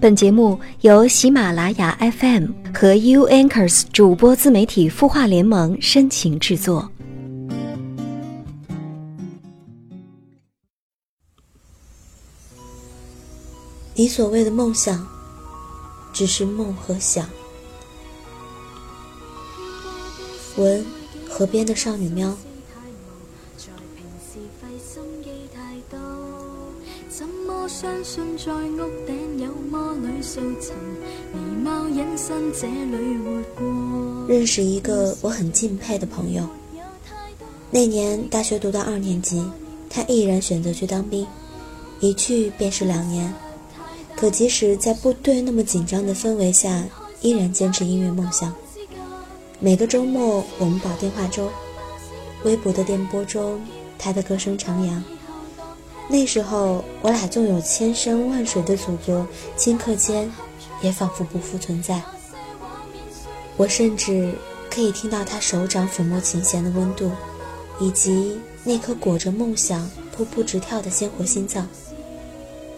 本节目由喜马拉雅 FM 和 U Anchors 主播自媒体孵化联盟深情制作。你所谓的梦想，只是梦和想。文：河边的少女喵。认识一个我很敬佩的朋友。那年大学读到二年级，他毅然选择去当兵，一去便是两年。可即使在部队那么紧张的氛围下，依然坚持音乐梦想。每个周末我们煲电话粥，微薄的电波中，他的歌声徜徉。那时候，我俩纵有千山万水的阻隔，顷刻间也仿佛不复存在。我甚至可以听到他手掌抚摸琴弦的温度，以及那颗裹着梦想、噗噗直跳的鲜活心脏。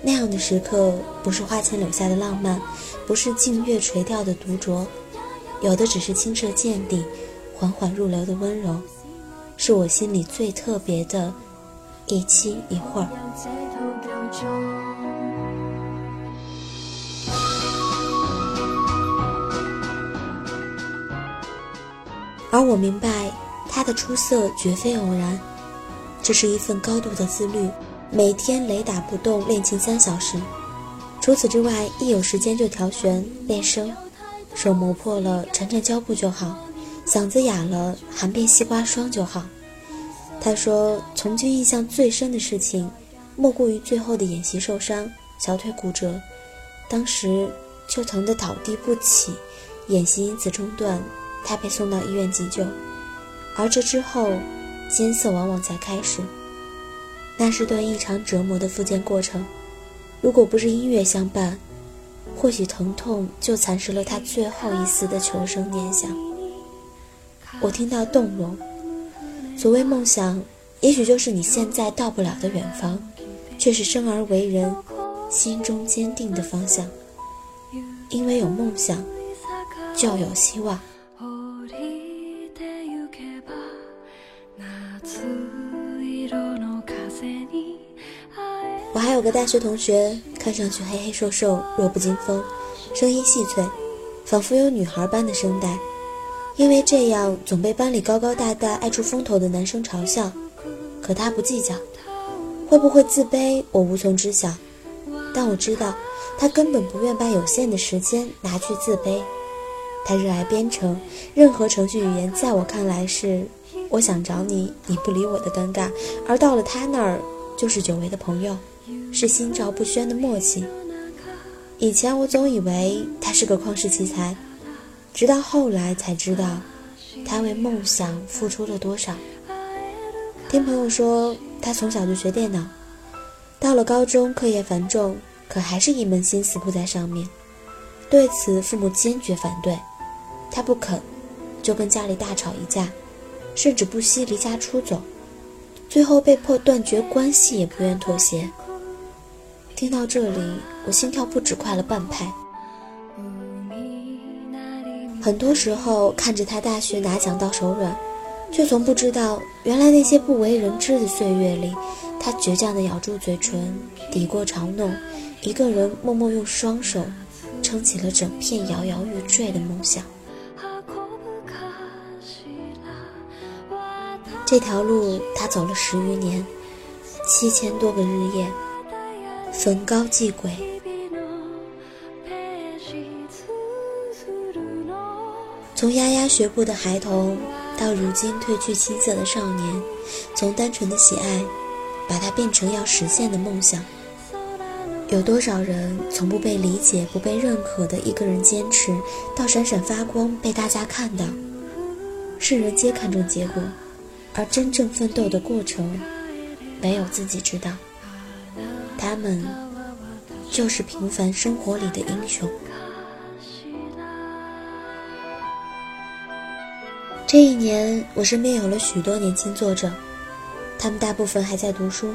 那样的时刻，不是花前柳下的浪漫，不是静月垂钓的独酌，有的只是清澈见底、缓缓入流的温柔，是我心里最特别的。一期一会儿，而我明白他的出色绝非偶然，这是一份高度的自律，每天雷打不动练琴三小时，除此之外，一有时间就调弦练声，手磨破了缠缠胶布就好，嗓子哑了含遍西瓜霜就好。他说：“从军印象最深的事情，莫过于最后的演习受伤，小腿骨折，当时就疼得倒地不起，演习因此中断，他被送到医院急救。而这之后，艰涩往往才开始。那是段异常折磨的复健过程。如果不是音乐相伴，或许疼痛就蚕食了他最后一丝的求生念想。我听到动容。”所谓梦想，也许就是你现在到不了的远方，却是生而为人心中坚定的方向。因为有梦想，就有希望。我还有个大学同学，看上去黑黑瘦瘦，弱不禁风，声音细脆，仿佛有女孩般的声带。因为这样总被班里高高大大、爱出风头的男生嘲笑，可他不计较，会不会自卑我无从知晓，但我知道他根本不愿把有限的时间拿去自卑。他热爱编程，任何程序语言在我看来是我想找你，你不理我的尴尬，而到了他那儿就是久违的朋友，是心照不宣的默契。以前我总以为他是个旷世奇才。直到后来才知道，他为梦想付出了多少。听朋友说，他从小就学电脑，到了高中课业繁重，可还是一门心思扑在上面。对此，父母坚决反对，他不肯，就跟家里大吵一架，甚至不惜离家出走，最后被迫断绝关系，也不愿妥协。听到这里，我心跳不止快了半拍。很多时候看着他大学拿奖到手软，却从不知道，原来那些不为人知的岁月里，他倔强地咬住嘴唇，抵过嘲弄，一个人默默用双手撑起了整片摇摇欲坠的梦想。这条路他走了十余年，七千多个日夜，逢高继轨。从牙牙学步的孩童，到如今褪去青涩的少年，从单纯的喜爱，把它变成要实现的梦想。有多少人从不被理解、不被认可的一个人坚持，到闪闪发光被大家看到？世人皆看重结果，而真正奋斗的过程，唯有自己知道。他们，就是平凡生活里的英雄。这一年，我身边有了许多年轻作者，他们大部分还在读书，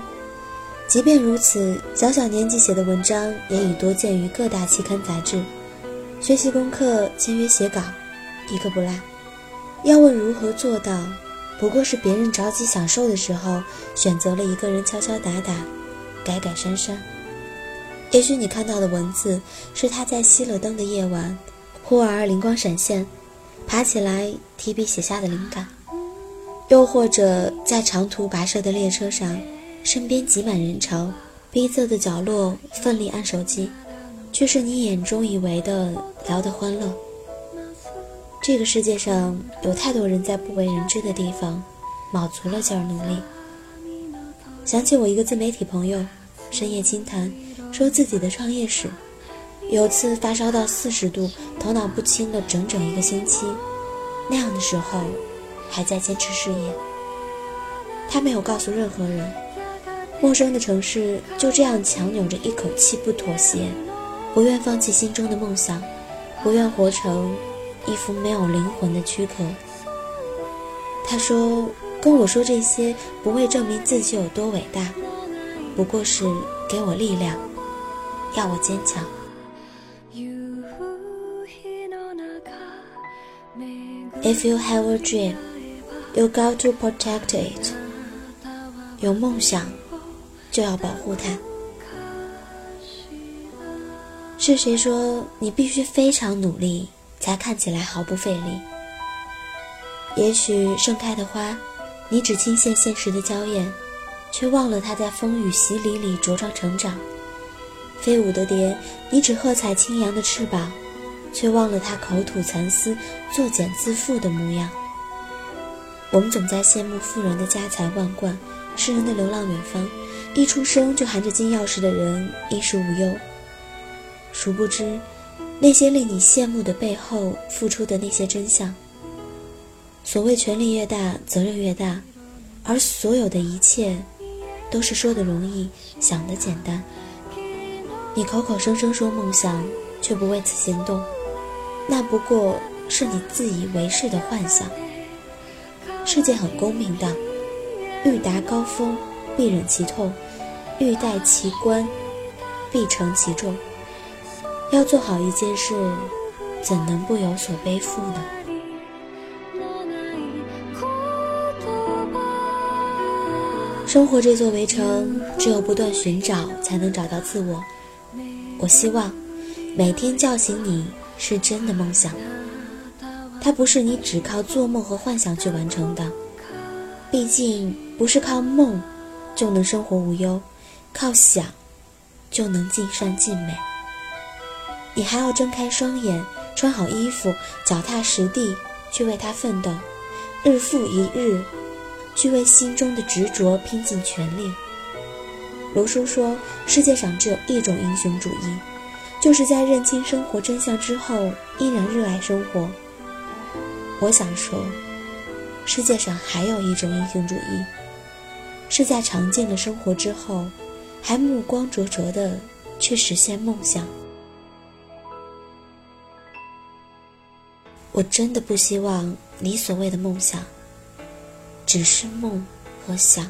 即便如此，小小年纪写的文章也已多见于各大期刊杂志。学习功课、签约写稿，一个不落。要问如何做到，不过是别人着急享受的时候，选择了一个人敲敲打打，改改删删。也许你看到的文字是他在熄了灯的夜晚，忽而灵光闪现，爬起来提笔写下的灵感；又或者在长途跋涉的列车上，身边挤满人潮，逼仄的角落奋力按手机。却是你眼中以为的聊得欢乐。这个世界上有太多人在不为人知的地方，卯足了劲儿努力。想起我一个自媒体朋友，深夜轻谈，说自己的创业史。有次发烧到四十度，头脑不清了整整一个星期，那样的时候，还在坚持事业。他没有告诉任何人，陌生的城市就这样强扭着一口气不妥协。不愿放弃心中的梦想，不愿活成一副没有灵魂的躯壳。他说：“跟我说这些，不为证明自己有多伟大，不过是给我力量，要我坚强。” If you have a dream, you got to protect it. 有梦想，就要保护它。是谁说你必须非常努力才看起来毫不费力？也许盛开的花，你只倾羡现实的娇艳，却忘了它在风雨洗礼里茁壮成长；飞舞的蝶，你只喝彩轻扬的翅膀，却忘了他口吐蚕丝、作茧自缚的模样。我们总在羡慕富人的家财万贯，诗人的流浪远方，一出生就含着金钥匙的人衣食无忧。殊不知，那些令你羡慕的背后付出的那些真相。所谓权力越大，责任越大，而所有的一切，都是说的容易，想的简单。你口口声声说梦想，却不为此行动，那不过是你自以为是的幻想。世界很公平的，欲达高峰，必忍其痛；欲戴其冠，必承其重。要做好一件事，怎能不有所背负呢？生活这座围城，只有不断寻找，才能找到自我。我希望每天叫醒你是真的梦想，它不是你只靠做梦和幻想去完成的。毕竟不是靠梦就能生活无忧，靠想就能尽善尽美。你还要睁开双眼，穿好衣服，脚踏实地去为他奋斗，日复一日，去为心中的执着拼尽全力。卢叔说，世界上只有一种英雄主义，就是在认清生活真相之后，依然热爱生活。我想说，世界上还有一种英雄主义，是在尝尽了生活之后，还目光灼灼的去实现梦想。我真的不希望你所谓的梦想，只是梦和想。